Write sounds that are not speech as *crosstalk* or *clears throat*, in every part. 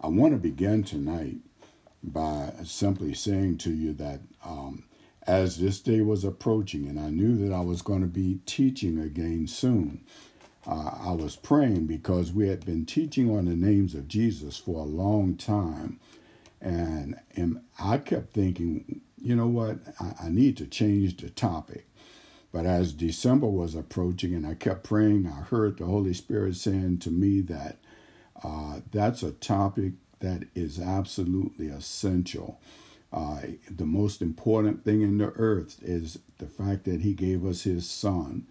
I want to begin tonight by simply saying to you that um, as this day was approaching, and I knew that I was going to be teaching again soon, uh, I was praying because we had been teaching on the names of Jesus for a long time. And, and I kept thinking, you know what, I, I need to change the topic. But as December was approaching and I kept praying, I heard the Holy Spirit saying to me that uh, that's a topic that is absolutely essential. Uh, the most important thing in the earth is the fact that He gave us His Son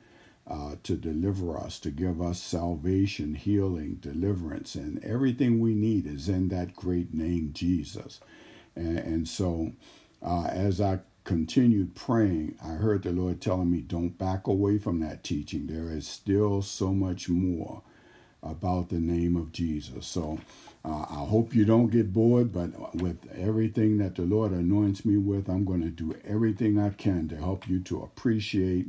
uh, to deliver us, to give us salvation, healing, deliverance, and everything we need is in that great name, Jesus. And, and so, uh, as I continued praying, I heard the Lord telling me, don't back away from that teaching. There is still so much more about the name of Jesus. So uh, I hope you don't get bored, but with everything that the Lord anoints me with, I'm going to do everything I can to help you to appreciate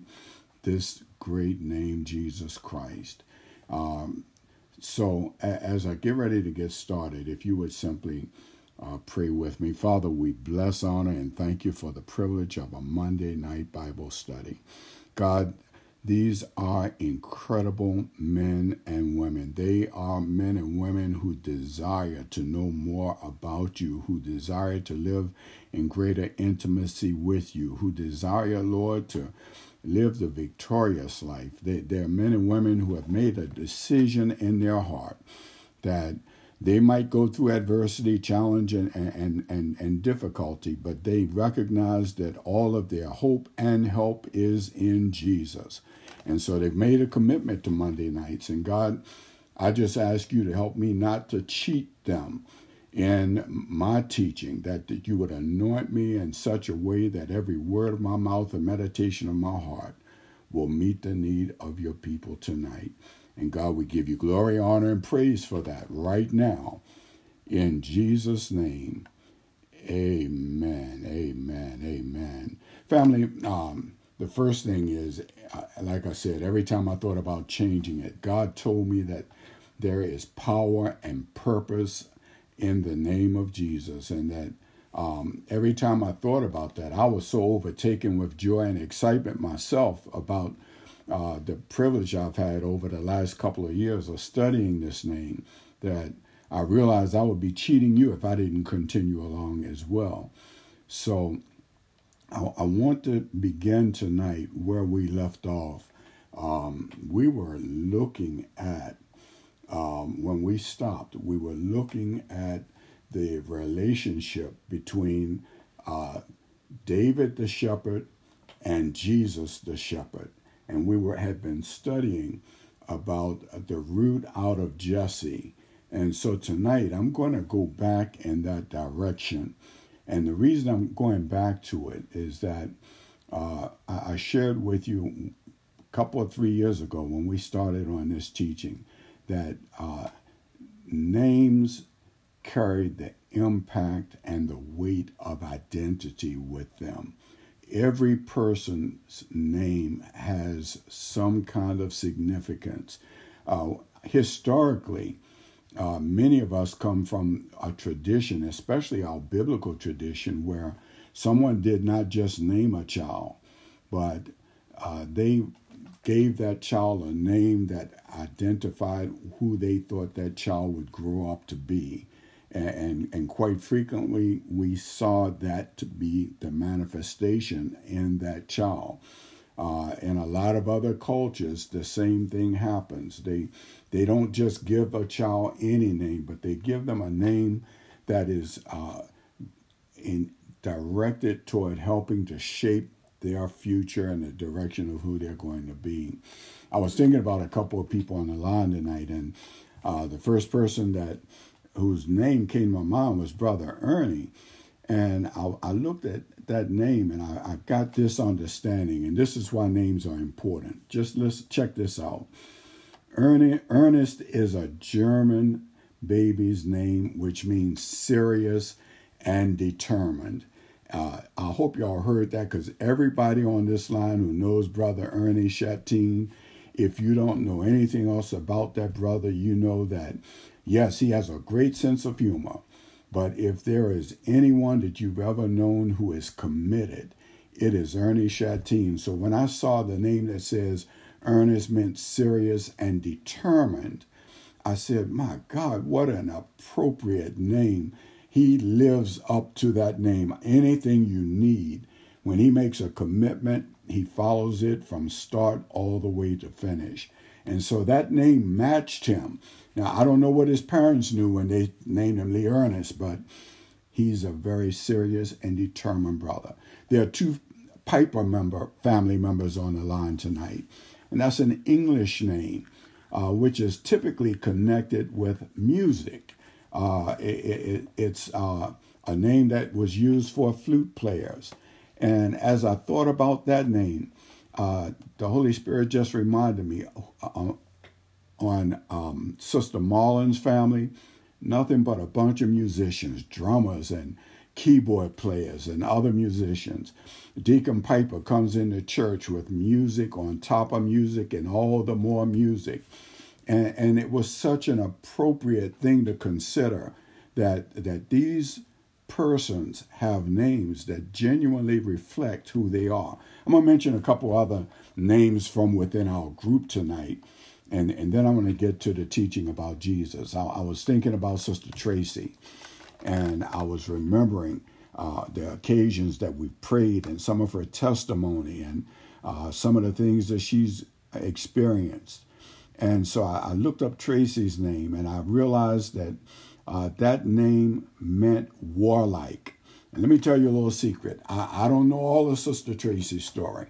this great name, Jesus Christ. Um, so as I get ready to get started, if you would simply uh, pray with me. Father, we bless, honor, and thank you for the privilege of a Monday night Bible study. God, these are incredible men and women. They are men and women who desire to know more about you, who desire to live in greater intimacy with you, who desire, Lord, to live the victorious life. They, they are men and women who have made a decision in their heart that they might go through adversity, challenge, and, and, and, and difficulty, but they recognize that all of their hope and help is in Jesus. And so they've made a commitment to Monday nights. And God, I just ask you to help me not to cheat them in my teaching, that, that you would anoint me in such a way that every word of my mouth and meditation of my heart will meet the need of your people tonight. And God, we give you glory, honor, and praise for that right now. In Jesus' name, amen, amen, amen. Family, um, the first thing is, uh, like I said, every time I thought about changing it, God told me that there is power and purpose in the name of Jesus, and that um, every time I thought about that, I was so overtaken with joy and excitement myself about uh, the privilege I've had over the last couple of years of studying this name that I realized I would be cheating you if I didn't continue along as well. So I, I want to begin tonight where we left off. Um, we were looking at, um, when we stopped, we were looking at the relationship between uh, David the shepherd and Jesus the shepherd and we were had been studying about the root out of Jesse. And so tonight I'm going to go back in that direction. And the reason I'm going back to it is that uh, I shared with you a couple of three years ago when we started on this teaching that uh, names carry the impact and the weight of identity with them every person's name has some kind of significance. Uh, historically, uh, many of us come from a tradition, especially our biblical tradition, where someone did not just name a child, but uh, they gave that child a name that identified who they thought that child would grow up to be and, and quite frequently we saw that to be the manifestation in that child. Uh, in a lot of other cultures, the same thing happens. They they don't just give a child any name, but they give them a name that is uh, in, directed toward helping to shape their future and the direction of who they're going to be. I was thinking about a couple of people on the line tonight, and uh, the first person that whose name came to my mind was Brother Ernie. And I, I looked at that name and I, I, got this understanding, and this is why names are important. Just let's check this out. Ernie, Ernest is a German baby's name, which means serious and determined. Uh, I hope y'all heard that because everybody on this line who knows Brother Ernie Chatine, if you don't know anything else about that brother, you know that Yes, he has a great sense of humor. But if there is anyone that you've ever known who is committed, it is Ernie Chatine. So when I saw the name that says Ernest meant serious and determined, I said, My God, what an appropriate name. He lives up to that name. Anything you need, when he makes a commitment, he follows it from start all the way to finish. And so that name matched him. Now, I don't know what his parents knew when they named him Lee Ernest, but he's a very serious and determined brother. There are two Piper member family members on the line tonight, and that's an English name, uh, which is typically connected with music. Uh, it, it, it's uh, a name that was used for flute players. And as I thought about that name, uh, the Holy Spirit just reminded me uh, on um, Sister Marlin's family, nothing but a bunch of musicians, drummers, and keyboard players, and other musicians. Deacon Piper comes into church with music on top of music and all the more music. And, and it was such an appropriate thing to consider that, that these persons have names that genuinely reflect who they are. I'm going to mention a couple other names from within our group tonight and and then I'm going to get to the teaching about Jesus. I, I, was thinking about Sister Tracy, and I was remembering uh, the occasions that we prayed and some of her testimony and uh, some of the things that she's experienced. And so I, I looked up Tracy's name, and I realized that uh, that name meant warlike. And let me tell you a little secret. I, I don't know all of Sister Tracy's story.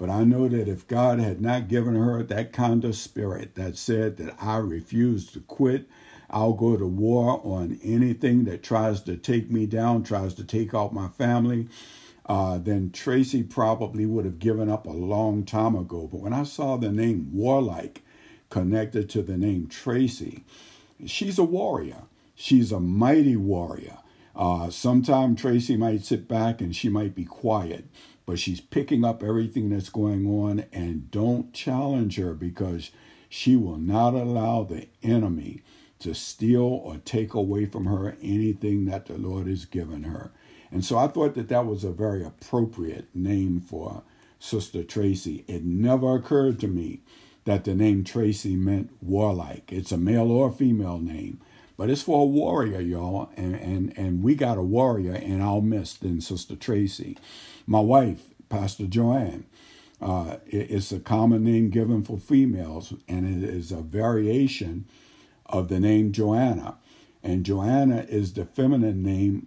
But I know that if God had not given her that kind of spirit that said that I refuse to quit, I'll go to war on anything that tries to take me down, tries to take out my family, uh, then Tracy probably would have given up a long time ago. But when I saw the name Warlike connected to the name Tracy, she's a warrior. She's a mighty warrior. Uh, Sometimes Tracy might sit back and she might be quiet but she's picking up everything that's going on and don't challenge her because she will not allow the enemy to steal or take away from her anything that the Lord has given her. And so I thought that that was a very appropriate name for Sister Tracy. It never occurred to me that the name Tracy meant warlike. It's a male or female name, but it's for a warrior, y'all. And, and, and we got a warrior in our midst in Sister Tracy. My wife, Pastor Joanne, uh, it's a common name given for females, and it is a variation of the name Joanna. And Joanna is the feminine name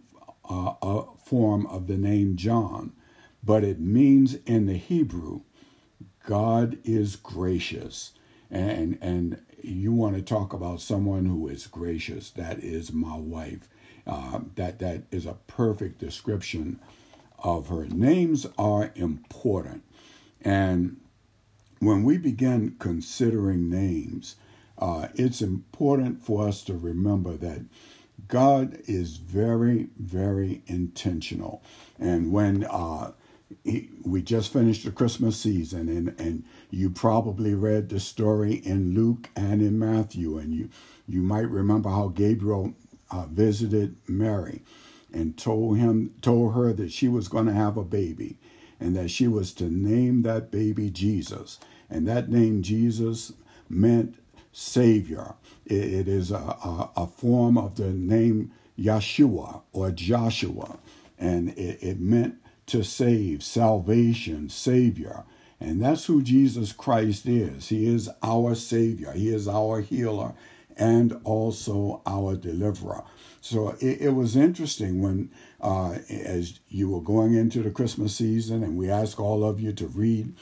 uh, uh, form of the name John, but it means in the Hebrew, God is gracious. And, and you want to talk about someone who is gracious. That is my wife. Uh, that that is a perfect description of her. Names are important. And when we begin considering names, uh, it's important for us to remember that God is very, very intentional. And when uh, he, we just finished the Christmas season, and, and you probably read the story in Luke and in Matthew, and you, you might remember how Gabriel uh, visited Mary and told him told her that she was going to have a baby and that she was to name that baby Jesus. And that name Jesus meant Savior. it, it is a, a, a, form of the name Yeshua or Joshua. And it, it meant to save, salvation, Savior. And that's who Jesus Christ is. He is our Savior, He is our healer, and also our deliverer. So it, it was interesting when, uh, as you were going into the Christmas season, and we ask all of you to read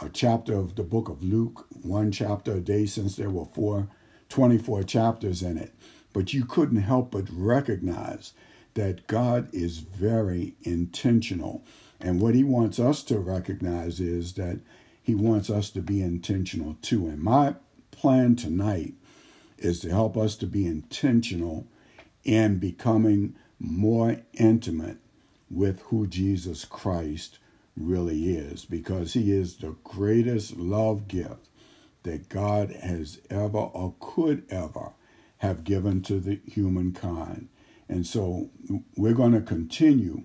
a chapter of the book of Luke, one chapter a day, since there were four, 24 chapters in it. But you couldn't help but recognize that God is very intentional. And what he wants us to recognize is that he wants us to be intentional too. And my plan tonight is to help us to be intentional in becoming more intimate with who Jesus Christ really is because he is the greatest love gift that God has ever or could ever have given to the humankind. And so we're going to continue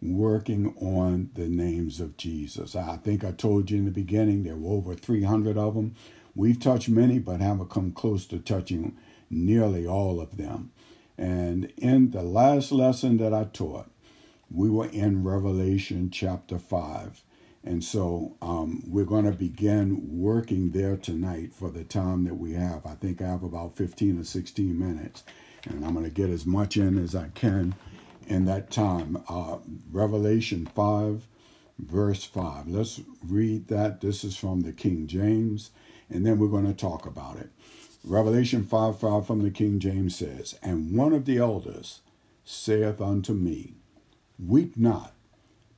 working on the names of Jesus. I think I told you in the beginning there were over 300 of them. We've touched many, but haven't come close to touching nearly all of them. And in the last lesson that I taught, we were in Revelation chapter 5. And so um, we're going to begin working there tonight for the time that we have. I think I have about 15 or 16 minutes, and I'm going to get as much in as I can in that time. Uh, Revelation 5, verse 5. Let's read that. This is from the King James, and then we're going to talk about it. Revelation 5 5 from the King James says, And one of the elders saith unto me, Weep not,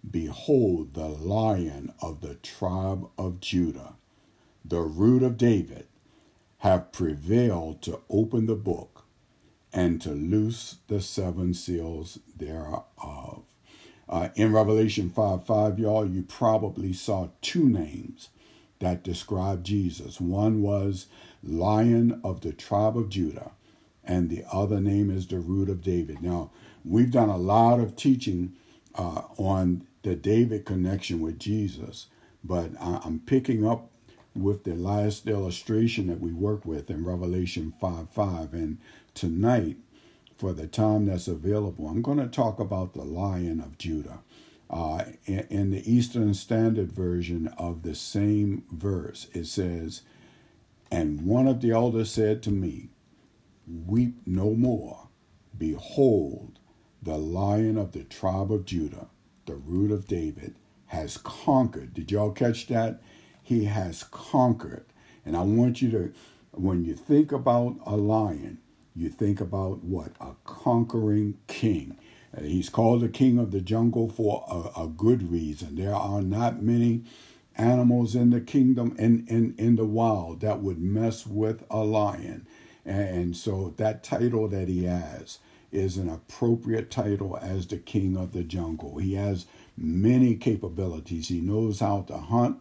behold, the lion of the tribe of Judah, the root of David, have prevailed to open the book and to loose the seven seals thereof. Uh, in Revelation 5 5, y'all, you probably saw two names that describe Jesus. One was Lion of the tribe of Judah, and the other name is the root of David. Now, we've done a lot of teaching uh, on the David connection with Jesus, but I'm picking up with the last illustration that we work with in Revelation 5 5. And tonight, for the time that's available, I'm going to talk about the Lion of Judah. Uh, in, the Eastern Standard Version of the same verse, it says, And one of the elders said to me, Weep no more. Behold, the Lion of the tribe of Judah, the root of David, has conquered. Did y'all catch that? He has conquered. And I want you to, when you think about a lion, you think about what? A conquering king. He's called the king of the jungle for a, a, good reason. There are not many animals in the kingdom in, in, in the wild that would mess with a lion. And so that title that he has is an appropriate title as the king of the jungle. He has many capabilities. He knows how to hunt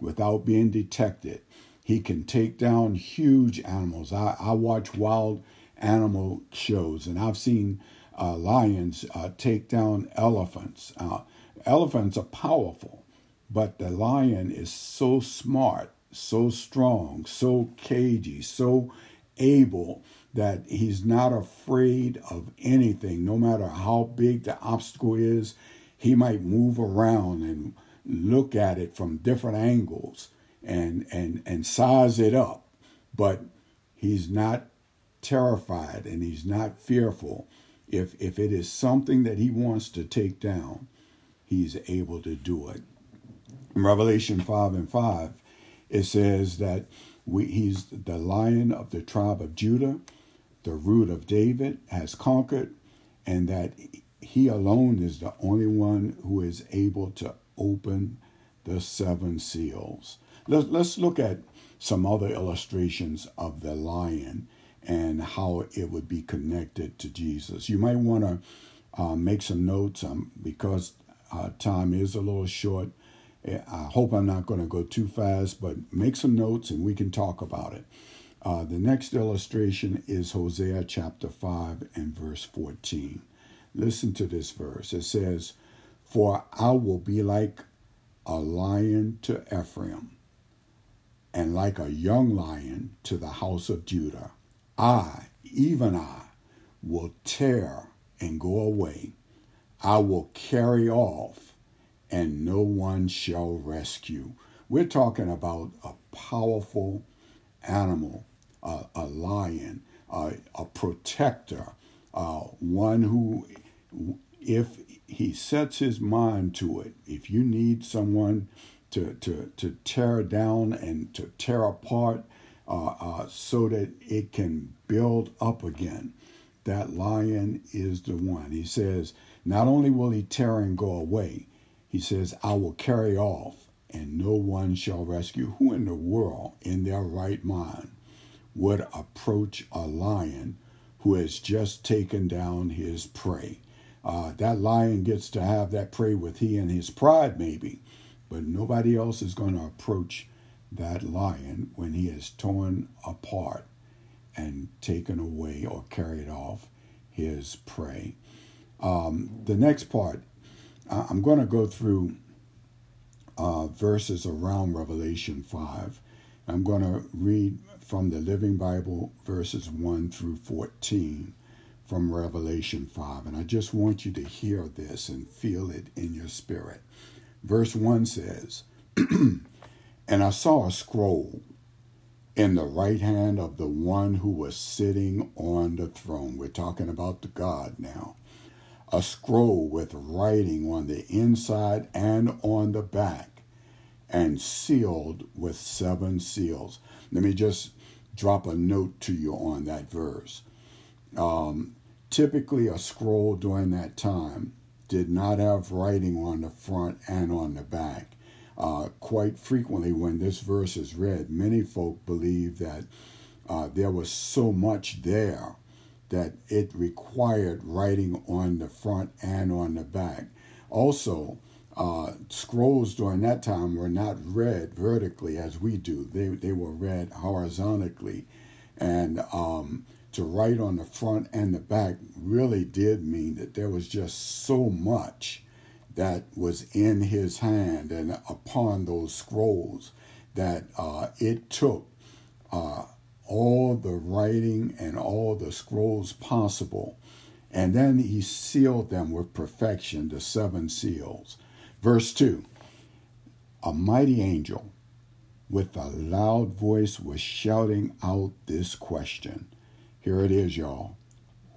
without being detected. He can take down huge animals. I, I watch wild animal shows, and I've seen uh, lions uh, take down elephants. Uh, elephants are powerful, but the lion is so smart, so strong, so cagey, so able that he's not afraid of anything, no matter how big the obstacle is. He might move around and look at it from different angles and and and size it up, but he's not terrified and he's not fearful if if it is something that he wants to take down, he's able to do it. In Revelation 5 and 5, it says that we, he's the lion of the tribe of Judah, the root of David, has conquered, and that he alone is the only one who is able to open the seven seals. Let's, let's look at some other illustrations of the lion and how it would be connected to Jesus. You might want to uh, make some notes um, because uh, time is a little short. Eh, I hope I'm not going to go too fast, but make some notes and we can talk about it. Uh, the next illustration is Hosea chapter 5 and verse 14. Listen to this verse. It says, For I will be like a lion to Ephraim, and like a young lion to the house of Judah. I, even I, will tear and go away. I will carry off, and no one shall rescue. We're talking about a powerful animal, a lion, a protector, uh, one who, if he sets his mind to it, if you need someone to, to, to tear down and to tear apart, uh, uh, so that it can build up again. That lion is the one. He says, not only will he tear and go away, he says, I will carry off, and no one shall rescue. Who in the world, in their right mind, would approach a lion who has just taken down his prey? Uh, that lion gets to have that prey with he and his pride, maybe, but nobody else is going to approach that lion when he is torn apart and taken away or carried off his prey. Um, the next part, I'm going to go through uh, verses around Revelation 5. I'm going to read from the Living Bible verses 1 through 14 from Revelation 5. And I just want you to hear this and feel it in your spirit. Verse 1 says, *clears throat* And I saw a scroll in the right hand of the one who was sitting on the throne. We're talking about the God now. A scroll with writing on the inside and on the back, and sealed with seven seals. Let me just drop a note to you on that verse. Um, typically, a scroll during that time did not have writing on the front and on the back. Uh, quite frequently, when this verse is read, many folk believe that uh, there was so much there that it required writing on the front and on the back. Also, uh, scrolls during that time were not read vertically as we do, they, they were read horizontally. And um, to write on the front and the back really did mean that there was just so much that was in his hand and upon those scrolls that uh, it took uh, all the writing and all the scrolls possible. And then he sealed them with perfection, the seven seals. Verse 2 A mighty angel with a loud voice was shouting out this question. Here it is, y'all.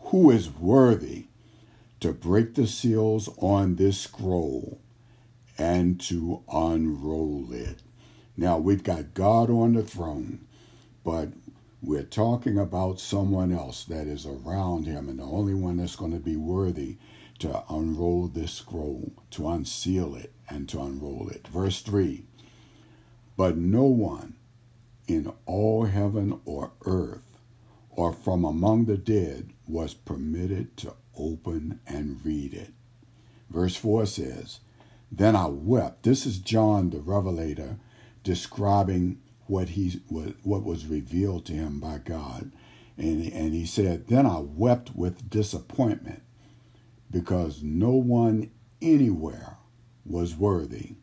Who is worthy to break the seals on this scroll and to unroll it. Now, we've got God on the throne, but we're talking about someone else that is around him, and the only one that's going to be worthy to unroll this scroll, to unseal it, and to unroll it. Verse 3 But no one in all heaven or earth or from among the dead was permitted to open and read it. Verse 4 says, Then I wept. This is John the Revelator describing what he what was revealed to him by God. And, and he said, Then I wept with disappointment because no one anywhere was worthy.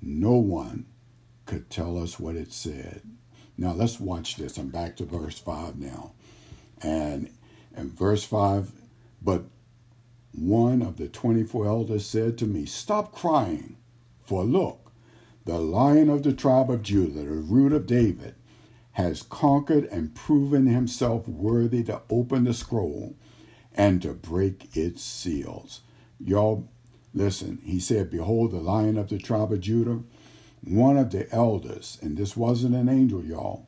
No one could tell us what it said. Now let's watch this. I'm back to verse 5 now. And in verse 5 but one of the 24 elders said to me, Stop crying, for look, the lion of the tribe of Judah, the root of David, has conquered and proven himself worthy to open the scroll and to break its seals. Y'all, listen, he said, Behold, the lion of the tribe of Judah, one of the elders, and this wasn't an angel, y'all,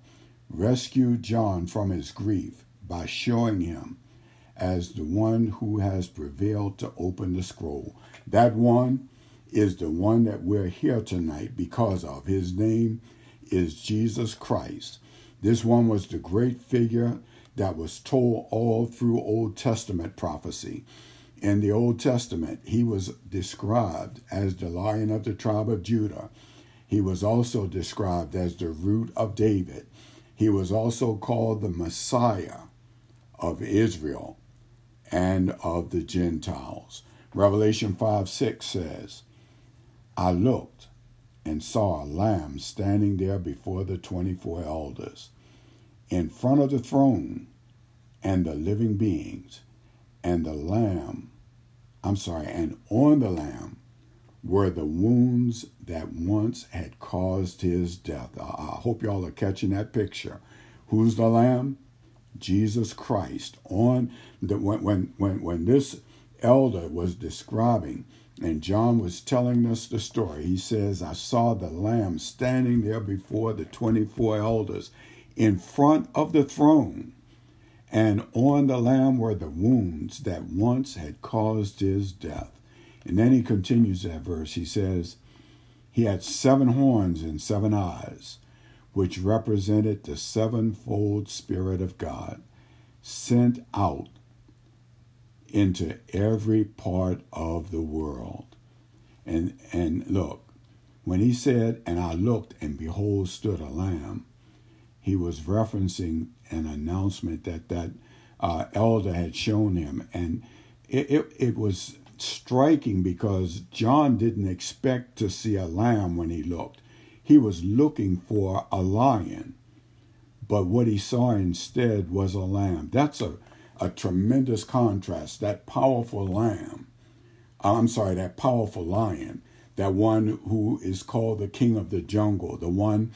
rescued John from his grief by showing him as the one who has prevailed to open the scroll. That one is the one that we're here tonight because of. His name is Jesus Christ. This one was the great figure that was told all through Old Testament prophecy. In the Old Testament, he was described as the lion of the tribe of Judah. He was also described as the root of David. He was also called the Messiah of Israel and of the Gentiles. Revelation 5 6 says, I looked and saw a lamb standing there before the 24 elders, in front of the throne and the living beings, and the lamb, I'm sorry, and on the lamb were the wounds that once had caused his death. I hope y'all are catching that picture. Who's the lamb? Jesus Christ on the when when when, when this elder was describing and John was telling us the story. He says, I saw the lamb standing there before the 24 elders in front of the throne, and on the lamb were the wounds that once had caused his death. And then he continues that verse. He says, He had seven horns and seven eyes which represented the sevenfold Spirit of God, sent out into every part of the world. And, and look, when he said, And I looked, and behold, stood a lamb, he was referencing an announcement that that uh, elder had shown him, and it, it, it was striking because John didn't expect to see a lamb when he looked. He was looking for a lion, but what he saw instead was a lamb. That's a, a tremendous contrast. That powerful lamb, I'm sorry, that powerful lion, that one who is called the king of the jungle, the one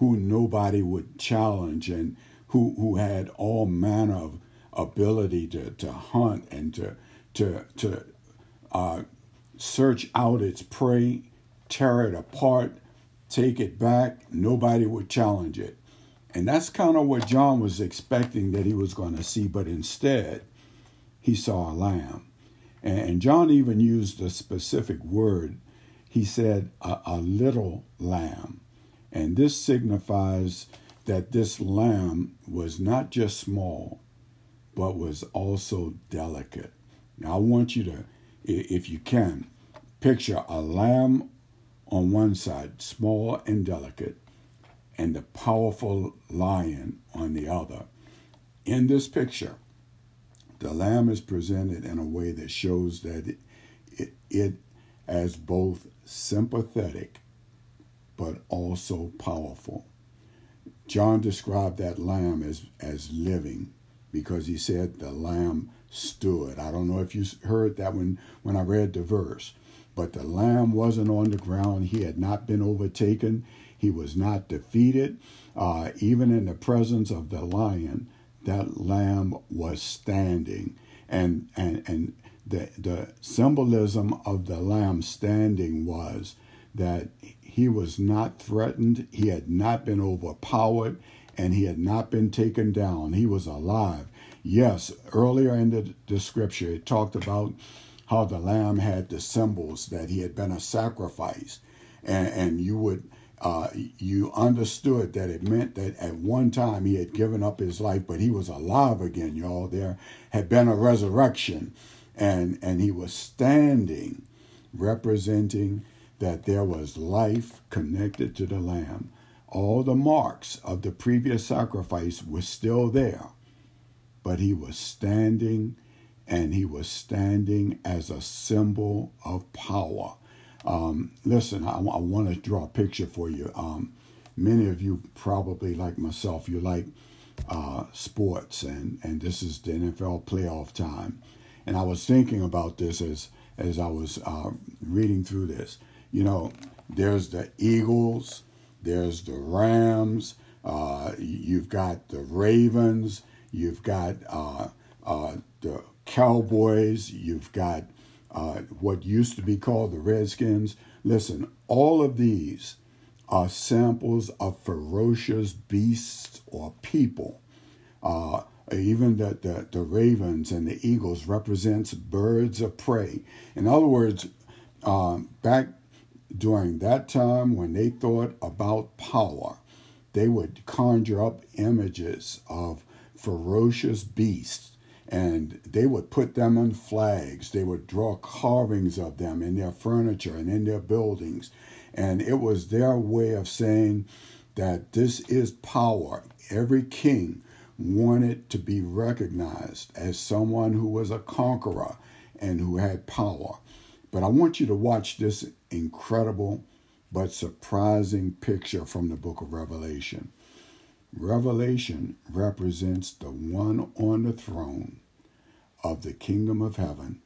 who nobody would challenge and who, who had all manner of ability to, to hunt and to, to, to uh, search out its prey, tear it apart, take it back. Nobody would challenge it. And that's kind of what John was expecting that he was going to see, but instead, he saw a lamb. And John even used a specific word. He said, a, a little lamb. And this signifies that this lamb was not just small, but was also delicate. Now, I want you to if you can, picture a lamb on one side, small and delicate, and the powerful lion on the other. In this picture, the lamb is presented in a way that shows that it, it, it as both sympathetic but also powerful. John described that lamb as, as living because he said the lamb stood. I don't know if you heard that when, when I read the verse, but the lamb wasn't on the ground. He had not been overtaken. He was not defeated. Uh, even in the presence of the lion, that lamb was standing. And, and, and the, the symbolism of the lamb standing was that he was not threatened, he had not been overpowered, and he had not been taken down. He was alive. Yes, earlier in the, the scripture, it talked about how the lamb had the symbols that he had been a sacrifice, and, and you would uh, you understood that it meant that at one time he had given up his life, but he was alive again, y'all. There had been a resurrection, and and he was standing, representing that there was life connected to the lamb. All the marks of the previous sacrifice were still there, but he was standing and he was standing as a symbol of power. Um, listen, I, I want to draw a picture for you. Um, many of you probably, like myself, you like uh, sports, and, and this is the NFL playoff time. And I was thinking about this as, as I was uh, reading through this. You know, there's the Eagles, there's the Rams, uh, you've got the Ravens, You've got uh, uh, the Cowboys. You've got uh, what used to be called the Redskins. Listen, all of these are samples of ferocious beasts or people. Uh, even the, the, the, ravens and the eagles represents birds of prey. In other words, um, back during that time when they thought about power, they would conjure up images of ferocious beasts and they would put them on flags. They would draw carvings of them in their furniture and in their buildings. And it was their way of saying that this is power. Every king wanted to be recognized as someone who was a conqueror and who had power. But I want you to watch this incredible but surprising picture from the book of Revelation. Revelation represents the one on the throne of the kingdom of heaven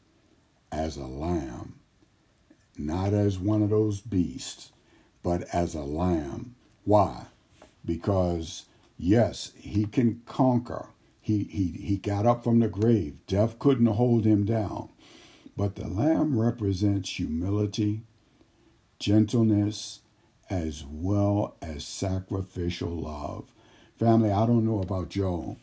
as a lamb, not as one of those beasts, but as a lamb. Why? Because, yes, he can conquer. He, he, he got up from the grave. Death couldn't hold him down. But the lamb represents humility, gentleness, as well as sacrificial love. Family, I don't know about Joe,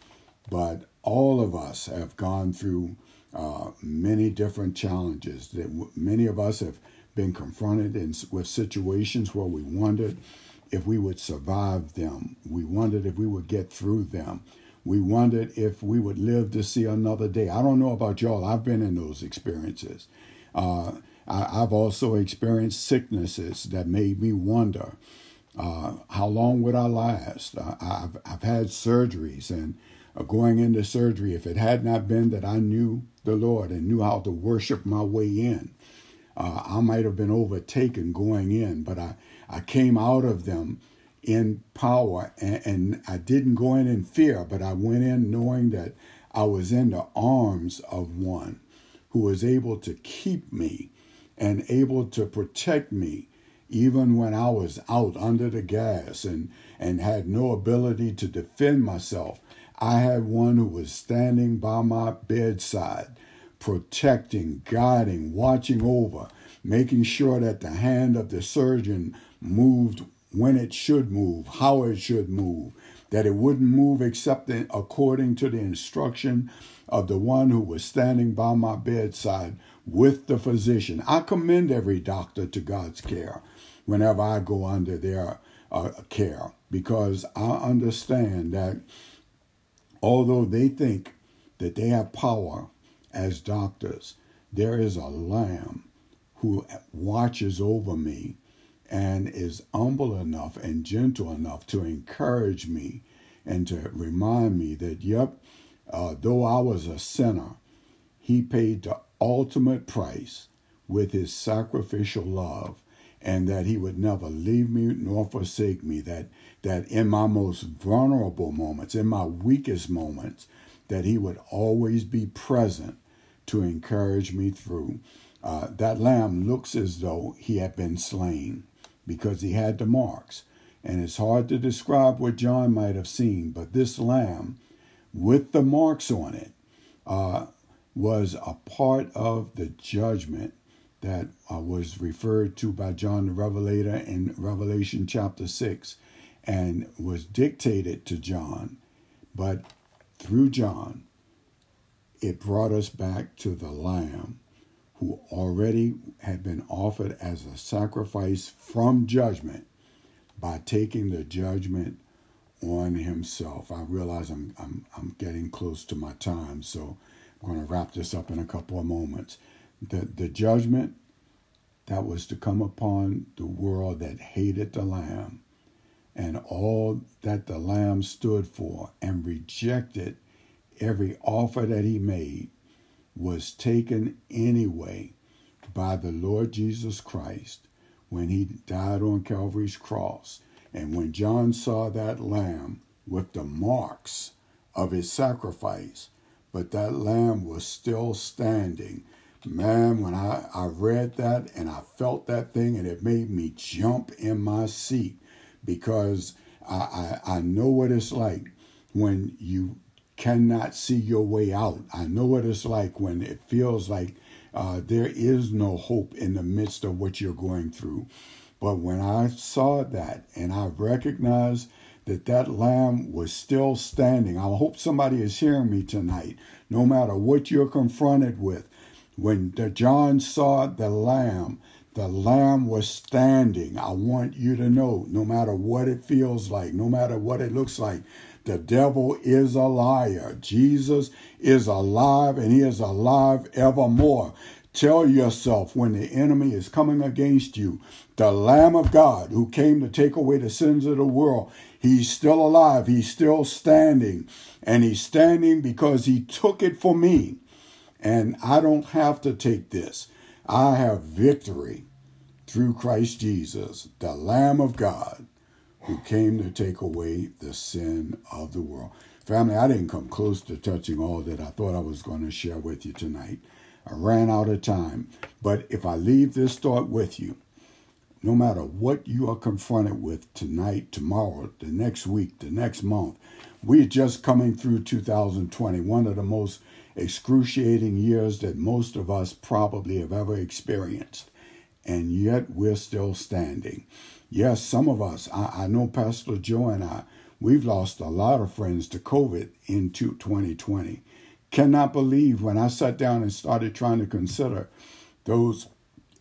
but all of us have gone through uh, many different challenges. That w- many of us have been confronted in, with situations where we wondered if we would survive them. We wondered if we would get through them. We wondered if we would live to see another day. I don't know about y'all. I've been in those experiences. Uh, I, have also experienced sicknesses that made me wonder Uh, how long would I last? Uh, I've, I've had surgeries and uh, going into surgery, if it had not been that I knew the Lord and knew how to worship my way in, uh, I might have been overtaken going in, but I, I came out of them in power and, and I didn't go in in fear, but I went in knowing that I was in the arms of one who was able to keep me and able to protect me even when I was out under the gas and, and had no ability to defend myself. I had one who was standing by my bedside, protecting, guiding, watching over, making sure that the hand of the surgeon moved when it should move, how it should move, that it wouldn't move except according to the instruction of the one who was standing by my bedside with the physician. I commend every doctor to God's care whenever I go under their uh, care because I understand that although they think that they have power as doctors, there is a lamb who watches over me and is humble enough and gentle enough to encourage me and to remind me that, yep, uh, though I was a sinner, he paid the ultimate price with his sacrificial love and that he would never leave me nor forsake me that that in my most vulnerable moments in my weakest moments that he would always be present to encourage me through. Uh, that lamb looks as though he had been slain because he had the marks. And it's hard to describe what john might have seen but this lamb with the marks on it uh, was a part of the judgment that uh, was referred to by John the Revelator in Revelation chapter 6 and was dictated to John. But through John, it brought us back to the Lamb who already had been offered as a sacrifice from judgment by taking the judgment on himself. I realize I'm, I'm, I'm getting close to my time, so I'm going to wrap this up in a couple of moments. The, the judgment that was to come upon the world that hated the Lamb and all that the Lamb stood for and rejected every offer that he made was taken anyway by the Lord Jesus Christ when he died on Calvary's cross. And when John saw that lamb with the marks of his sacrifice, but that lamb was still standing. Man, when I, I read that and I felt that thing, and it made me jump in my seat because I, I, I know what it's like when you cannot see your way out. I know what it's like when it feels like uh, there is no hope in the midst of what you're going through. But when I saw that and I recognized that that lamb was still standing. I hope somebody is hearing me tonight, no matter what you're confronted with. When the John saw the lamb, the lamb was standing. I want you to know, no matter what it feels like, no matter what it looks like, the devil is a liar. Jesus is alive and he is alive evermore. Tell yourself when the enemy is coming against you, the Lamb of God who came to take away the sins of the world, he's still alive. He's still standing. And he's standing because he took it for me. And I don't have to take this. I have victory through Christ Jesus, the Lamb of God who came to take away the sin of the world. Family, I didn't come close to touching all that I thought I was going to share with you tonight. I ran out of time. But if I leave this thought with you, no matter what you are confronted with tonight, tomorrow, the next week, the next month, we're just coming through 2020, one of the most excruciating years that most of us probably have ever experienced. And yet we're still standing. Yes, some of us, I, I know Pastor Joe and I, we've lost a lot of friends to COVID in 2020 cannot believe when I sat down and started trying to consider those,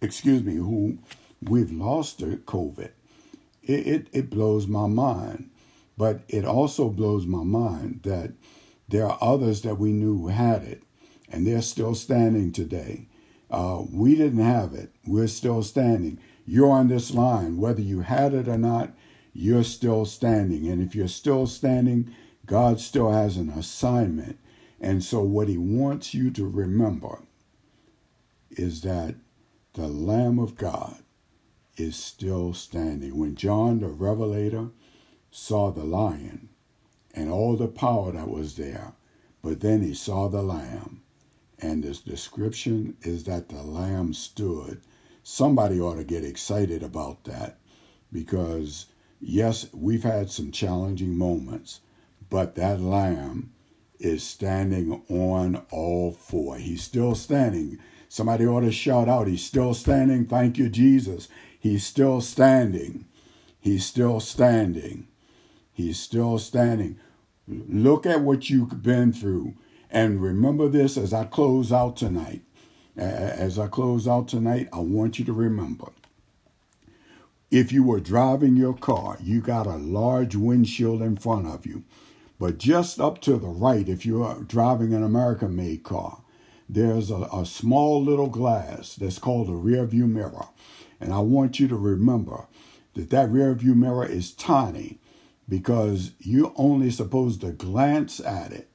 excuse me, who we've lost to COVID. It, it, it blows my mind. But it also blows my mind that there are others that we knew who had it, and they're still standing today. Uh, we didn't have it. We're still standing. You're on this line. Whether you had it or not, you're still standing. And if you're still standing, God still has an assignment. And so, what He wants you to remember is that the Lamb of God is still standing. When John the Revelator saw the lion and all the power that was there, but then he saw the Lamb, and this description is that the Lamb stood. Somebody ought to get excited about that because, yes, we've had some challenging moments, but that Lamb is standing on all four. He's still standing. Somebody ought to shout out, He's still standing. Thank you, Jesus. He's still standing. He's still standing. He's still standing. Look at what you've been through. And remember this as I close out tonight. As I close out tonight, I want you to remember if you were driving your car, you got a large windshield in front of you. But just up to the right, if you're driving an American made car, there's a, a small little glass that's called a rear view mirror. And I want you to remember that that rear view mirror is tiny because you're only supposed to glance at it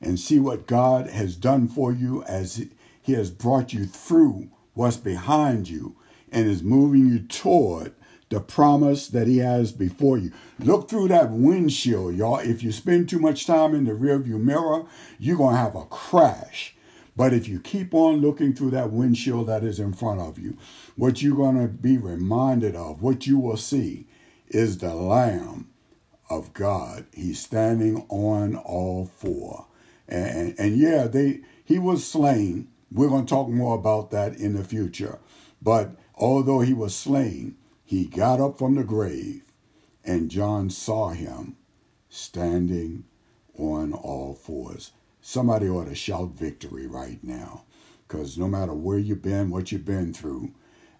and see what God has done for you as He has brought you through what's behind you and is moving you toward the promise that He has before you. Look through that windshield, y'all. If you spend too much time in the rearview mirror, you're going to have a crash. But if you keep on looking through that windshield that is in front of you, what you're going to be reminded of, what you will see, is the Lamb of God. He's standing on all four. And, and yeah, they he was slain. We're going to talk more about that in the future. But although he was slain, he got up from the grave, and John saw him standing on all fours. Somebody ought to shout victory right now. Because no matter where you've been, what you've been through,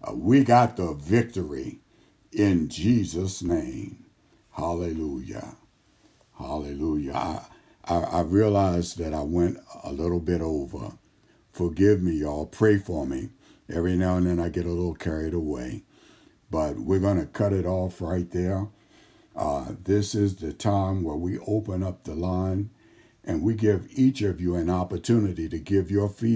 uh, we got the victory in Jesus' name. Hallelujah. Hallelujah. I, I, I realized that I went a little bit over. Forgive me, y'all. Pray for me. Every now and then I get a little carried away. But we're going to cut it off right there. Uh, this is the time where we open up the line and we give each of you an opportunity to give your feedback.